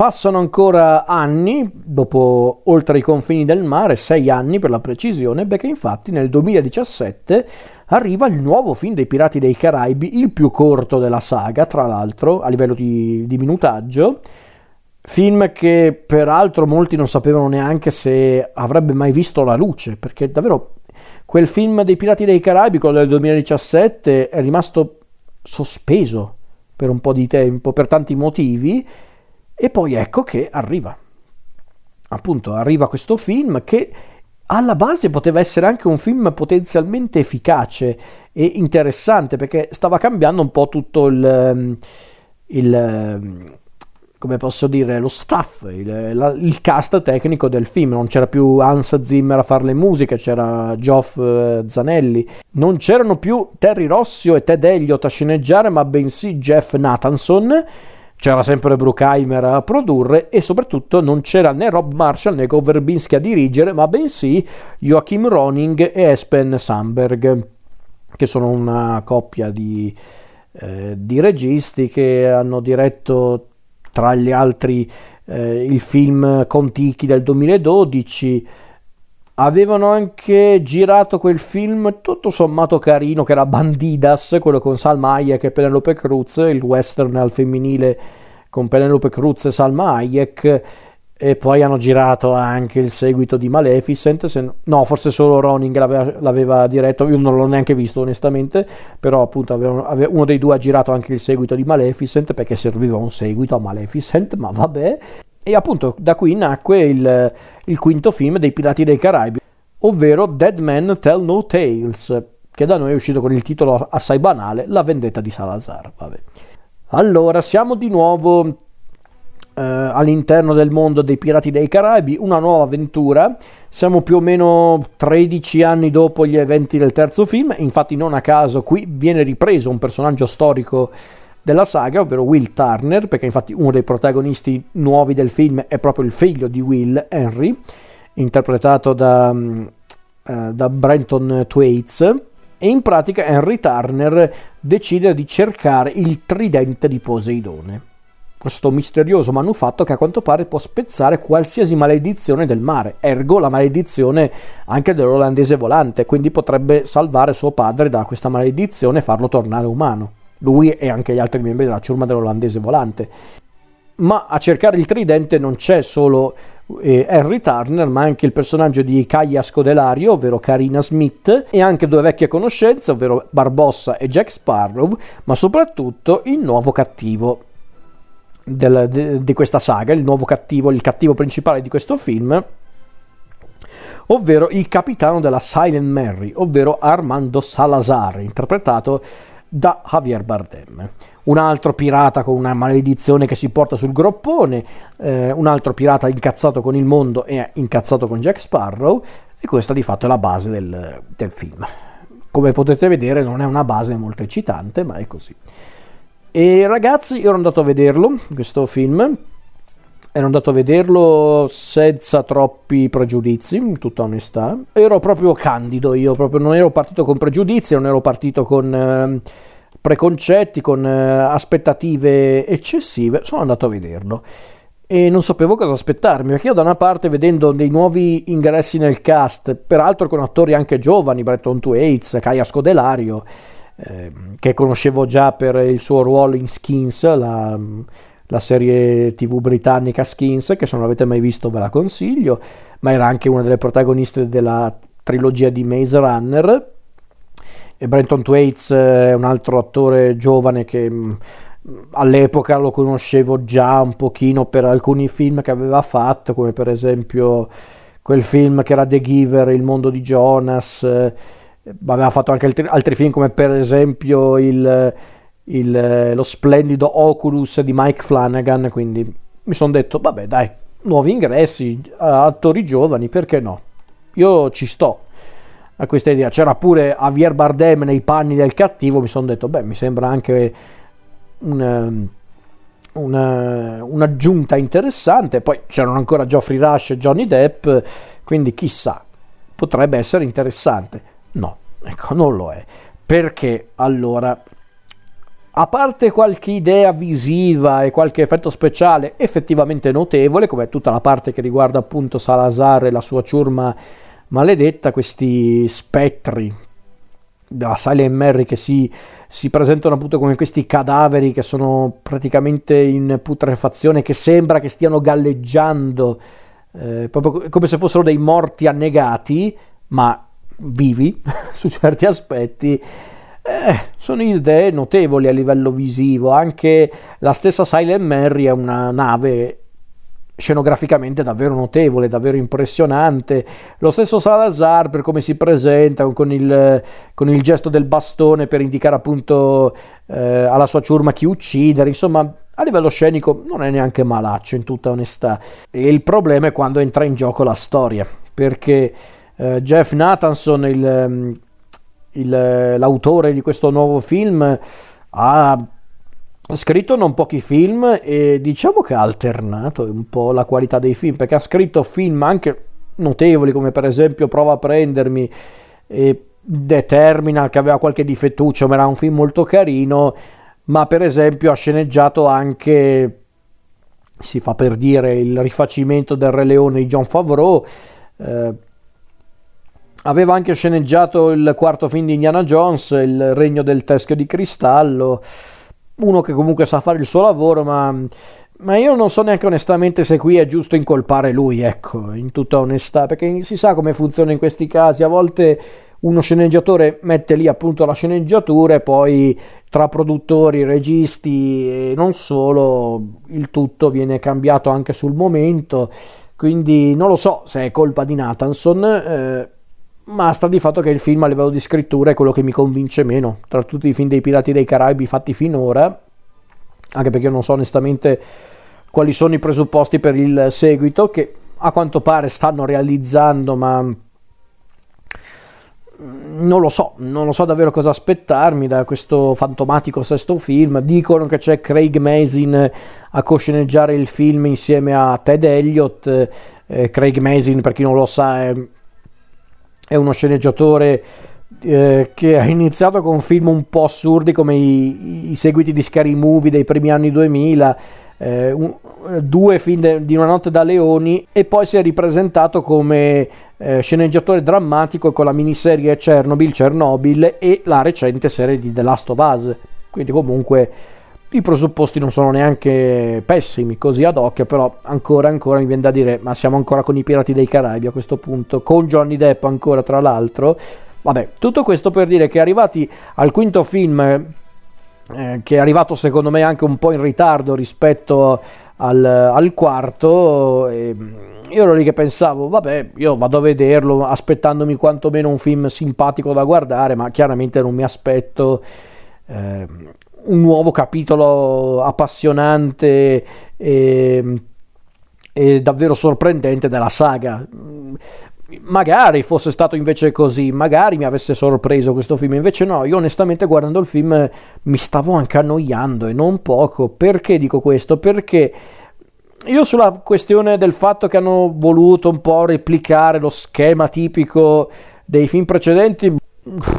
Passano ancora anni, dopo oltre i confini del mare, sei anni per la precisione, perché infatti nel 2017 arriva il nuovo film dei Pirati dei Caraibi, il più corto della saga, tra l'altro, a livello di, di minutaggio. Film che peraltro molti non sapevano neanche se avrebbe mai visto la luce, perché davvero quel film dei Pirati dei Caraibi, quello del 2017, è rimasto sospeso per un po' di tempo, per tanti motivi e poi ecco che arriva. Appunto, arriva questo film che alla base poteva essere anche un film potenzialmente efficace e interessante perché stava cambiando un po' tutto il, ehm, il ehm, come posso dire, lo staff, il, la, il, cast tecnico del film. Non c'era più Hans Zimmer a fare le musiche, c'era Geoff eh, Zanelli. Non c'erano più Terry Rossio e Ted Elliott a sceneggiare, ma bensì Jeff Nathanson c'era sempre Bruckheimer a produrre e soprattutto non c'era né Rob Marshall né Go Verbinski a dirigere, ma bensì Joachim Roning e Espen Sandberg, che sono una coppia di, eh, di registi che hanno diretto tra gli altri eh, il film Contichi del 2012, Avevano anche girato quel film tutto sommato carino che era Bandidas, quello con Salma Hayek e Penelope Cruz, il western al femminile con Penelope Cruz e Salma Hayek. E poi hanno girato anche il seguito di Maleficent. Se, no, forse solo Roning l'aveva, l'aveva, diretto. Io non l'ho neanche visto, onestamente. Però, appunto, aveva, aveva, uno dei due ha girato anche il seguito di Maleficent perché serviva un seguito a Maleficent. Ma vabbè. E appunto da qui nacque il, il quinto film dei Pirati dei Caraibi, ovvero Dead Men Tell No Tales, che da noi è uscito con il titolo assai banale La vendetta di Salazar. Vabbè. Allora, siamo di nuovo eh, all'interno del mondo dei Pirati dei Caraibi, una nuova avventura. Siamo più o meno 13 anni dopo gli eventi del terzo film, infatti non a caso qui viene ripreso un personaggio storico della saga, ovvero Will Turner, perché infatti uno dei protagonisti nuovi del film è proprio il figlio di Will, Henry, interpretato da, uh, da Brenton Thwaites. E in pratica Henry Turner decide di cercare il tridente di Poseidone, questo misterioso manufatto che a quanto pare può spezzare qualsiasi maledizione del mare, ergo la maledizione anche dell'olandese volante, quindi potrebbe salvare suo padre da questa maledizione e farlo tornare umano lui e anche gli altri membri della ciurma dell'olandese volante. Ma a cercare il tridente non c'è solo eh, Henry Turner, ma anche il personaggio di Kaya Scodelario, ovvero Karina Smith, e anche due vecchie conoscenze, ovvero Barbossa e Jack Sparrow, ma soprattutto il nuovo cattivo del, de, di questa saga, il nuovo cattivo, il cattivo principale di questo film, ovvero il capitano della Silent Mary, ovvero Armando Salazar, interpretato da Javier Bardem. Un altro pirata con una maledizione che si porta sul groppone, eh, un altro pirata incazzato con il mondo e incazzato con Jack Sparrow, e questa di fatto è la base del, del film. Come potete vedere non è una base molto eccitante, ma è così. E ragazzi, io ero andato a vederlo, questo film, ero andato a vederlo senza troppi pregiudizi, in tutta onestà. Ero proprio candido, io proprio non ero partito con pregiudizi, non ero partito con eh, preconcetti, con eh, aspettative eccessive. Sono andato a vederlo e non sapevo cosa aspettarmi, perché io da una parte vedendo dei nuovi ingressi nel cast, peraltro con attori anche giovani, Bretton Thwaites, Kaya Scodelario, eh, che conoscevo già per il suo ruolo in Skins, la la serie tv britannica Skins, che se non l'avete mai visto ve la consiglio, ma era anche una delle protagoniste della trilogia di Maze Runner. E Brenton Thwaites è un altro attore giovane che mm, all'epoca lo conoscevo già un pochino per alcuni film che aveva fatto, come per esempio quel film che era The Giver, Il mondo di Jonas, aveva fatto anche altri film come per esempio il il, eh, lo splendido Oculus di Mike Flanagan, quindi mi sono detto, vabbè dai, nuovi ingressi, attori giovani, perché no? Io ci sto a questa idea. C'era pure Javier Bardem nei panni del cattivo, mi sono detto, beh, mi sembra anche un, una, un'aggiunta interessante. Poi c'erano ancora Geoffrey Rush e Johnny Depp, quindi chissà, potrebbe essere interessante. No, ecco, non lo è. Perché allora a parte qualche idea visiva e qualche effetto speciale effettivamente notevole, come tutta la parte che riguarda appunto Salazar e la sua ciurma maledetta, questi spettri della Silent Mary che si, si, presentano appunto come questi cadaveri che sono praticamente in putrefazione, che sembra che stiano galleggiando, eh, proprio come se fossero dei morti annegati, ma vivi su certi aspetti. Eh, sono idee notevoli a livello visivo, anche la stessa Silent Mary è una nave scenograficamente davvero notevole, davvero impressionante. Lo stesso Salazar per come si presenta, con il, con il gesto del bastone per indicare appunto eh, alla sua ciurma chi uccidere, insomma a livello scenico non è neanche malaccio in tutta onestà. E il problema è quando entra in gioco la storia, perché eh, Jeff Nathanson, il, il, l'autore di questo nuovo film, ha scritto non pochi film e diciamo che ha alternato un po' la qualità dei film perché ha scritto film anche notevoli come per esempio Prova a prendermi e The Terminal che aveva qualche difettuccio ma era un film molto carino ma per esempio ha sceneggiato anche si fa per dire il rifacimento del Re Leone di John Favreau eh, aveva anche sceneggiato il quarto film di Indiana Jones il Regno del Teschio di Cristallo uno che comunque sa fare il suo lavoro, ma, ma, io non so neanche onestamente se qui è giusto incolpare lui, ecco, in tutta onestà, perché si sa come funziona in questi casi, a volte uno sceneggiatore mette lì appunto la sceneggiatura e poi tra produttori, registi e non solo, il tutto viene cambiato anche sul momento, quindi non lo so se è colpa di Nathanson. Eh, ma sta di fatto che il film a livello di scrittura è quello che mi convince meno tra tutti i film dei Pirati dei Caraibi fatti finora, anche perché non so onestamente quali sono i presupposti per il seguito che a quanto pare stanno realizzando, ma non lo so, non lo so davvero cosa aspettarmi da questo fantomatico sesto film. Dicono che c'è Craig Mazin a cosceneggiare il film insieme a Ted Elliott. Eh, Craig Mazin, per chi non lo sa, è è uno sceneggiatore eh, che ha iniziato con film un po' assurdi come i, i seguiti di Scary Movie dei primi anni 2000, eh, un, due film de, di Una notte da leoni e poi si è ripresentato come eh, sceneggiatore drammatico con la miniserie Chernobyl, Chernobyl e la recente serie di The Last of Us. Quindi comunque i presupposti non sono neanche pessimi così ad occhio, però ancora ancora mi viene da dire, ma siamo ancora con i Pirati dei Caraibi a questo punto, con Johnny Depp ancora tra l'altro. Vabbè, tutto questo per dire che arrivati al quinto film, eh, che è arrivato secondo me anche un po' in ritardo rispetto al, al quarto, eh, io ero lì che pensavo, vabbè, io vado a vederlo aspettandomi quantomeno un film simpatico da guardare, ma chiaramente non mi aspetto... Eh, un nuovo capitolo appassionante e, e davvero sorprendente della saga. Magari fosse stato invece così, magari mi avesse sorpreso questo film, invece no, io onestamente guardando il film mi stavo anche annoiando e non poco. Perché dico questo? Perché io sulla questione del fatto che hanno voluto un po' replicare lo schema tipico dei film precedenti,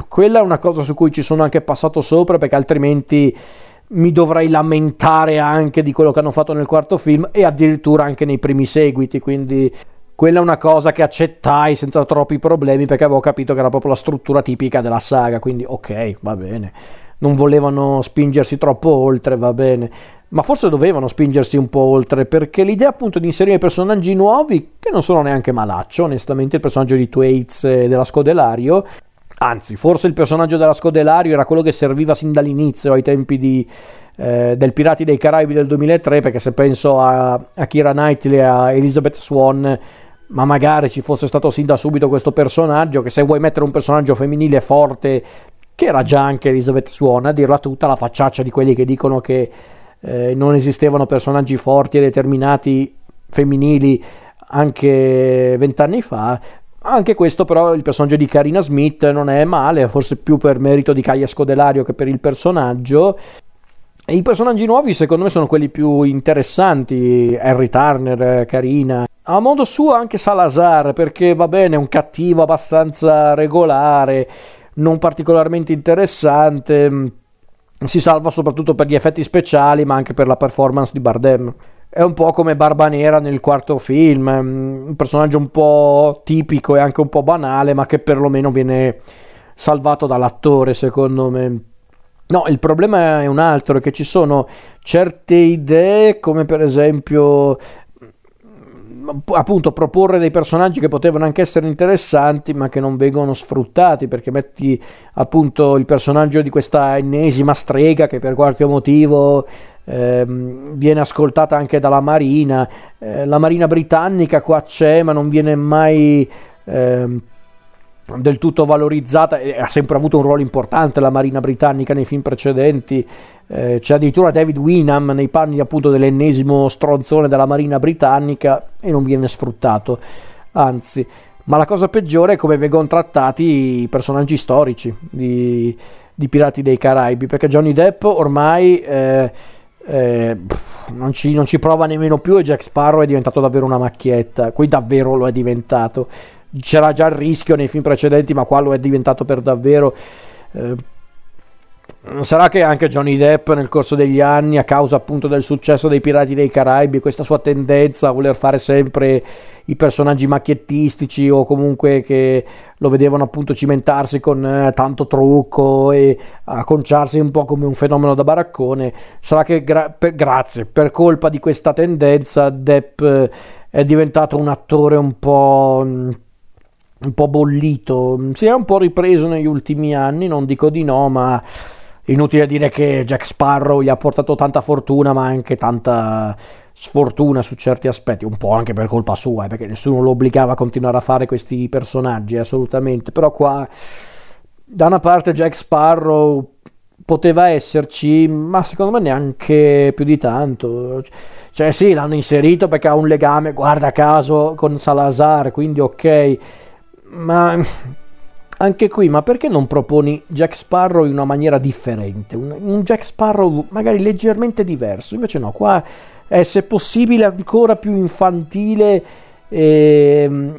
quella è una cosa su cui ci sono anche passato sopra perché altrimenti mi dovrei lamentare anche di quello che hanno fatto nel quarto film e addirittura anche nei primi seguiti, quindi quella è una cosa che accettai senza troppi problemi perché avevo capito che era proprio la struttura tipica della saga, quindi ok, va bene. Non volevano spingersi troppo oltre, va bene. Ma forse dovevano spingersi un po' oltre perché l'idea appunto di inserire personaggi nuovi, che non sono neanche malaccio, onestamente il personaggio di Thwaites e della Scodelario, Anzi, forse il personaggio della Scodelario era quello che serviva sin dall'inizio, ai tempi di, eh, del Pirati dei Caraibi del 2003, perché se penso a, a Kira Knightley e a Elizabeth Swan, ma magari ci fosse stato sin da subito questo personaggio, che se vuoi mettere un personaggio femminile forte, che era già anche Elizabeth Swan, a dirla tutta la facciaccia di quelli che dicono che eh, non esistevano personaggi forti e determinati femminili anche vent'anni fa, anche questo però il personaggio di Karina Smith non è male, forse più per merito di Kaya Scodelario che per il personaggio. E i personaggi nuovi secondo me sono quelli più interessanti, Harry Turner, Karina. A modo suo anche Salazar, perché va bene, è un cattivo abbastanza regolare, non particolarmente interessante, si salva soprattutto per gli effetti speciali, ma anche per la performance di Bardem. È un po' come Barba Nera nel quarto film, un personaggio un po' tipico e anche un po' banale, ma che perlomeno viene salvato dall'attore, secondo me. No, il problema è un altro, è che ci sono certe idee, come per esempio appunto proporre dei personaggi che potevano anche essere interessanti ma che non vengono sfruttati perché metti appunto il personaggio di questa ennesima strega che per qualche motivo eh, viene ascoltata anche dalla marina. Eh, la marina britannica qua c'è ma non viene mai eh, del tutto valorizzata e ha sempre avuto un ruolo importante la Marina britannica nei film precedenti. Eh, c'è addirittura David Winham nei panni appunto dell'ennesimo stronzone della Marina britannica e non viene sfruttato anzi. Ma la cosa peggiore è come vengono trattati i personaggi storici di, di Pirati dei Caraibi perché Johnny Depp ormai eh, eh, non, ci, non ci prova nemmeno più e Jack Sparrow è diventato davvero una macchietta qui davvero lo è diventato c'era già il rischio nei film precedenti, ma qua lo è diventato per davvero. Eh, sarà che anche Johnny Depp nel corso degli anni, a causa appunto del successo dei Pirati dei Caraibi, questa sua tendenza a voler fare sempre i personaggi macchiettistici o comunque che lo vedevano appunto cimentarsi con eh, tanto trucco e acconciarsi un po' come un fenomeno da baraccone, sarà che gra- per, grazie, per colpa di questa tendenza Depp eh, è diventato un attore un po' un po' bollito, si è un po' ripreso negli ultimi anni, non dico di no, ma inutile dire che Jack Sparrow gli ha portato tanta fortuna, ma anche tanta sfortuna su certi aspetti, un po' anche per colpa sua, eh, perché nessuno lo obbligava a continuare a fare questi personaggi, assolutamente, però qua da una parte Jack Sparrow poteva esserci, ma secondo me neanche più di tanto. Cioè sì, l'hanno inserito perché ha un legame, guarda caso, con Salazar, quindi ok ma anche qui, ma perché non proponi Jack Sparrow in una maniera differente? Un, un, Jack Sparrow magari leggermente diverso. Invece no, qua è se possibile ancora più infantile e,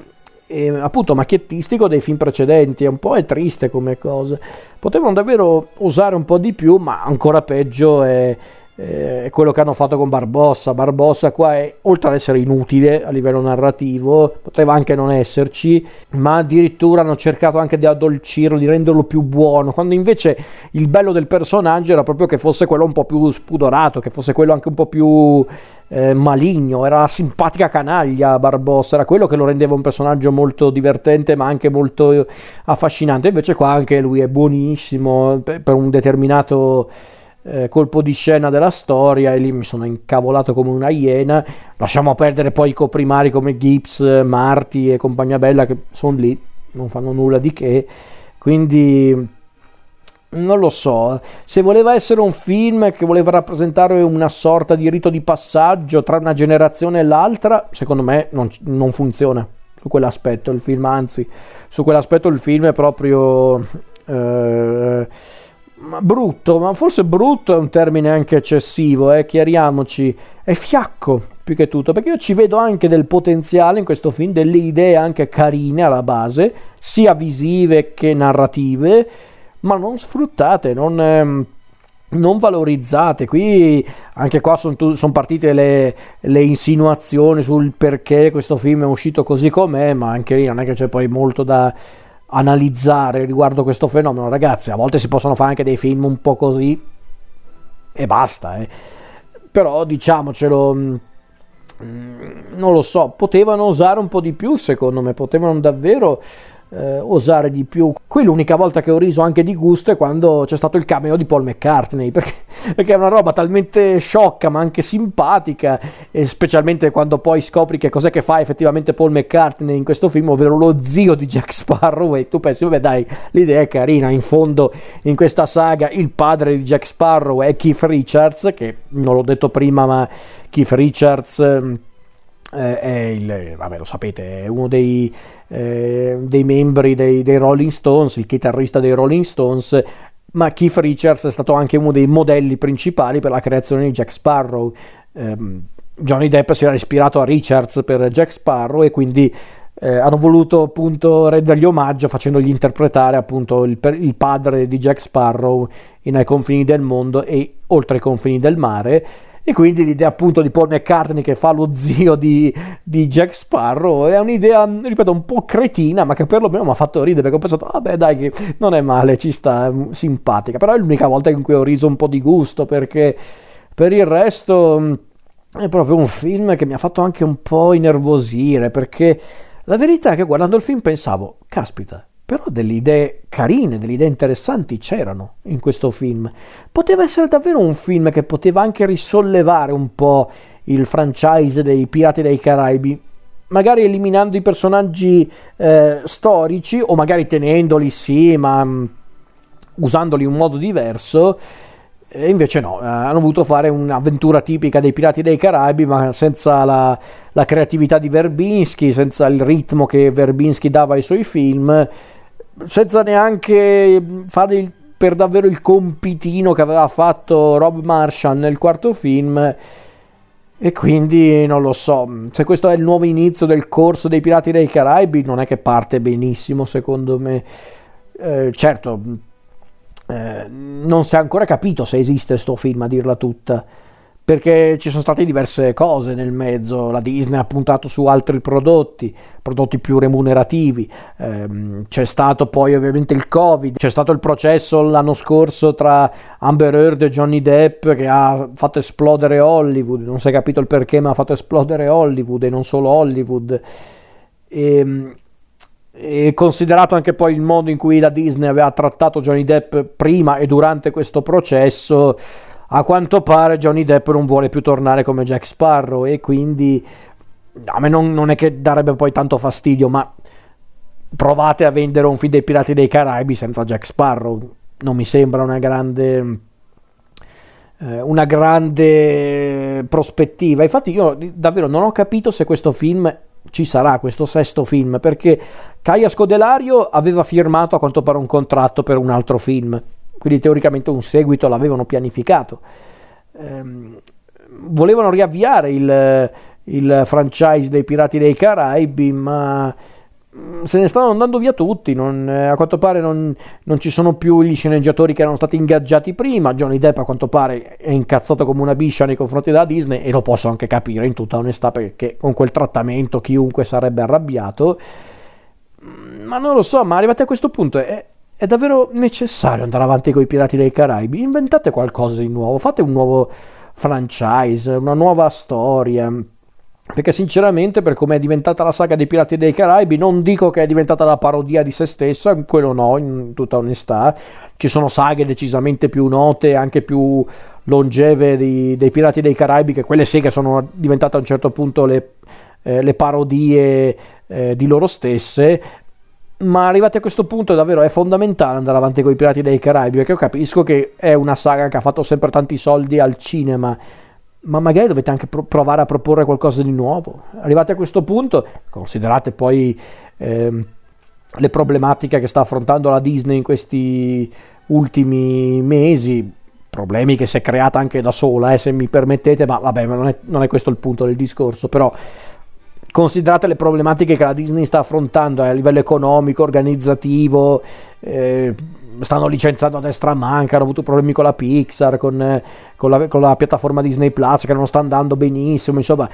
e appunto macchiettistico dei film precedenti. È un po' è triste come cosa. Potevano davvero usare un po' di più, ma ancora peggio è eh, quello che hanno fatto con Barbossa. Barbossa qua è, oltre ad essere inutile a livello narrativo, poteva anche non esserci, ma addirittura hanno cercato anche di addolcirlo, di renderlo più buono, quando invece il bello del personaggio era proprio che fosse quello un po' più spudorato, che fosse quello anche un po' più eh, maligno, era la simpatica canaglia Barbossa, era quello che lo rendeva un personaggio molto divertente ma anche molto affascinante, invece qua anche lui è buonissimo per un determinato eh, colpo di scena della storia e lì mi sono incavolato come una iena. Lasciamo perdere poi i coprimari come Gibbs, Marti e compagnia bella che sono lì, non fanno nulla di che. Quindi non lo so, se voleva essere un film che voleva rappresentare una sorta di rito di passaggio tra una generazione e l'altra, secondo me non, non funziona su quell'aspetto il film, anzi su quell'aspetto il film è proprio... Eh, ma brutto, ma forse brutto è un termine anche eccessivo, eh, chiariamoci, è fiacco più che tutto, perché io ci vedo anche del potenziale in questo film, delle idee anche carine alla base, sia visive che narrative, ma non sfruttate, non... Ehm, non valorizzate. Qui anche qua sono son partite le, le, insinuazioni sul perché questo film è uscito così com'è, ma anche lì non è che c'è poi molto da, analizzare riguardo questo fenomeno, ragazzi, a volte si possono fare anche dei film un po' così e basta, eh. però diciamocelo, mm, non lo so, potevano usare un po' di più secondo me, potevano davvero eh, osare di più. Qui l'unica volta che ho riso anche di gusto è quando c'è stato il cameo di Paul McCartney, perché, perché è una roba talmente sciocca ma anche simpatica, e specialmente quando poi scopri che cos'è che fa effettivamente Paul McCartney in questo film, ovvero lo zio di Jack Sparrow, e tu pensi, vabbè dai, l'idea è carina, in fondo in questa saga il padre di Jack Sparrow è Keith Richards, che non l'ho detto prima, ma Keith Richards eh, è il, vabbè lo sapete, è uno dei, eh, dei membri dei, dei, Rolling Stones, il chitarrista dei Rolling Stones, ma Keith Richards è stato anche uno dei modelli principali per la creazione di Jack Sparrow. Eh, Johnny Depp si era ispirato a Richards per Jack Sparrow e quindi eh, hanno voluto appunto rendergli omaggio facendogli interpretare appunto il, il, padre di Jack Sparrow in Ai confini del mondo e Oltre i confini del mare. E quindi l'idea appunto di Paul McCartney che fa lo zio di, di Jack Sparrow è un'idea, ripeto, un po' cretina, ma che perlomeno mi ha fatto ridere perché ho pensato, vabbè dai, che non è male, ci sta, simpatica. Però è l'unica volta in cui ho riso un po' di gusto perché per il resto è proprio un film che mi ha fatto anche un po' innervosire perché la verità è che guardando il film pensavo, caspita, però delle idee carine, delle idee interessanti c'erano in questo film. Poteva essere davvero un film che poteva anche risollevare un po' il franchise dei Pirati dei Caraibi, magari eliminando i personaggi eh, storici o magari tenendoli sì, ma um, usandoli in un modo diverso. E invece no, eh, hanno voluto fare un'avventura tipica dei Pirati dei Caraibi, ma senza la, la creatività di Verbinski, senza il ritmo che Verbinski dava ai suoi film senza neanche fare il, per davvero il compitino che aveva fatto Rob Marshall nel quarto film. E quindi non lo so, se questo è il nuovo inizio del corso dei Pirati dei Caraibi, non è che parte benissimo, secondo me. Eh, certo, eh, non si è ancora capito se esiste questo film, a dirla tutta perché ci sono state diverse cose nel mezzo, la Disney ha puntato su altri prodotti, prodotti più remunerativi, ehm, c'è stato poi ovviamente il Covid, c'è stato il processo l'anno scorso tra Amber Heard e Johnny Depp che ha fatto esplodere Hollywood, non si è capito il perché ma ha fatto esplodere Hollywood e non solo Hollywood. E, ehm, e considerato anche poi il modo in cui la Disney aveva trattato Johnny Depp prima e durante questo processo, a quanto pare Johnny Depp non vuole più tornare come Jack Sparrow e quindi a me non, non è che darebbe poi tanto fastidio, ma provate a vendere un film dei Pirati dei Caraibi senza Jack Sparrow. Non mi sembra una grande eh, una grande prospettiva. Infatti io davvero non ho capito se questo film ci sarà, questo sesto film, perché Caia Scodelario aveva firmato a quanto pare un contratto per un altro film quindi teoricamente un seguito l'avevano pianificato. Ehm, volevano riavviare il, il, franchise dei Pirati dei Caraibi, ma mm, se ne stanno andando via tutti. Non, eh, a quanto pare non, non, ci sono più gli sceneggiatori che erano stati ingaggiati prima. Johnny Depp, a quanto pare, è incazzato come una biscia nei confronti della Disney, e lo posso anche capire in tutta onestà, perché con quel trattamento chiunque sarebbe arrabbiato. Mm, ma non lo so, ma arrivati a questo punto è, è davvero necessario andare avanti con i Pirati dei Caraibi. Inventate qualcosa di nuovo, fate un nuovo franchise, una nuova storia. Perché sinceramente, per come è diventata la saga dei Pirati dei Caraibi, non dico che è diventata la parodia di se stessa, quello no, in tutta onestà. Ci sono saghe decisamente più note, anche più longeve di, dei Pirati dei Caraibi, che quelle sì che sono diventate a un certo punto le, eh, le parodie eh, di loro stesse, ma arrivati a questo punto davvero è fondamentale andare avanti con i Pirati dei Caraibi perché io capisco che è una saga che ha fatto sempre tanti soldi al cinema ma magari dovete anche pro- provare a proporre qualcosa di nuovo. Arrivati a questo punto considerate poi ehm, le problematiche che sta affrontando la Disney in questi ultimi mesi problemi che si è creata anche da sola eh, se mi permettete ma vabbè non, è, non è questo il punto del discorso però considerate le problematiche che la Disney sta affrontando eh, a livello economico, organizzativo, eh, stanno licenziando a destra manca, hanno avuto problemi con la Pixar, con, eh, con, la, con, la, piattaforma Disney Plus che non sta andando benissimo, insomma,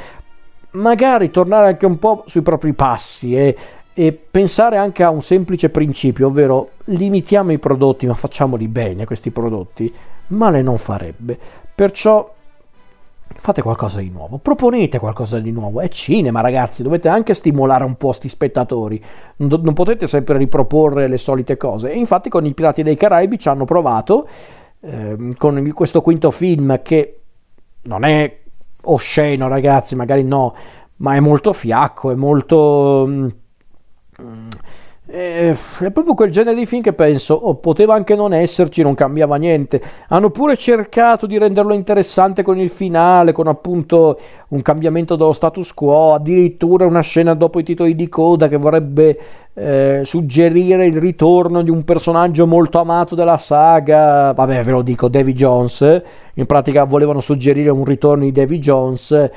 magari tornare anche un po' sui propri passi e, e pensare anche a un semplice principio, ovvero limitiamo i prodotti ma facciamoli bene questi prodotti, male non farebbe. Perciò fate qualcosa di nuovo, proponete qualcosa di nuovo. È cinema, ragazzi, dovete anche stimolare un po' sti spettatori. Non, non potete sempre riproporre le solite cose. E infatti con i Pirati dei Caraibi ci hanno provato eh, con questo quinto film che non è osceno, ragazzi, magari no, ma è molto fiacco, è molto... Mm, è proprio quel genere di film che penso, oh, poteva anche non esserci, non cambiava niente. Hanno pure cercato di renderlo interessante con il finale, con appunto un cambiamento dello status quo, addirittura una scena dopo i titoli di coda che vorrebbe eh, suggerire il ritorno di un personaggio molto amato della saga. Vabbè, ve lo dico, Davy Jones. In pratica volevano suggerire un ritorno di Davy Jones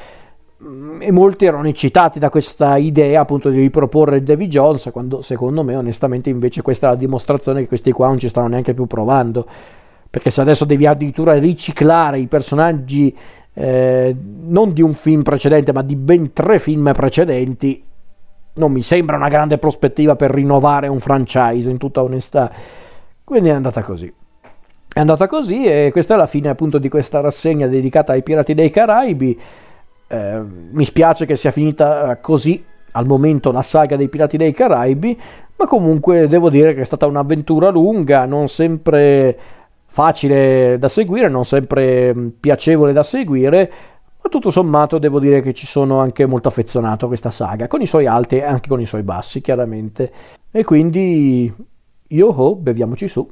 e molti erano eccitati da questa idea appunto di riproporre Davy Jones quando secondo me onestamente invece questa è la dimostrazione che questi qua non ci stanno neanche più provando perché se adesso devi addirittura riciclare i personaggi eh, non di un film precedente, ma di ben tre film precedenti, non mi sembra una grande prospettiva per rinnovare un franchise, in tutta onestà. Quindi è andata così. È andata così e questa è la fine appunto di questa rassegna dedicata ai Pirati dei Caraibi. Eh, mi spiace che sia finita così al momento la saga dei Pirati dei Caraibi, ma comunque devo dire che è stata un'avventura lunga, non sempre facile da seguire, non sempre mm, piacevole da seguire, ma tutto sommato devo dire che ci sono anche molto affezionato a questa saga, con i suoi alti e anche con i suoi bassi, chiaramente. E quindi, yo ho, beviamoci su.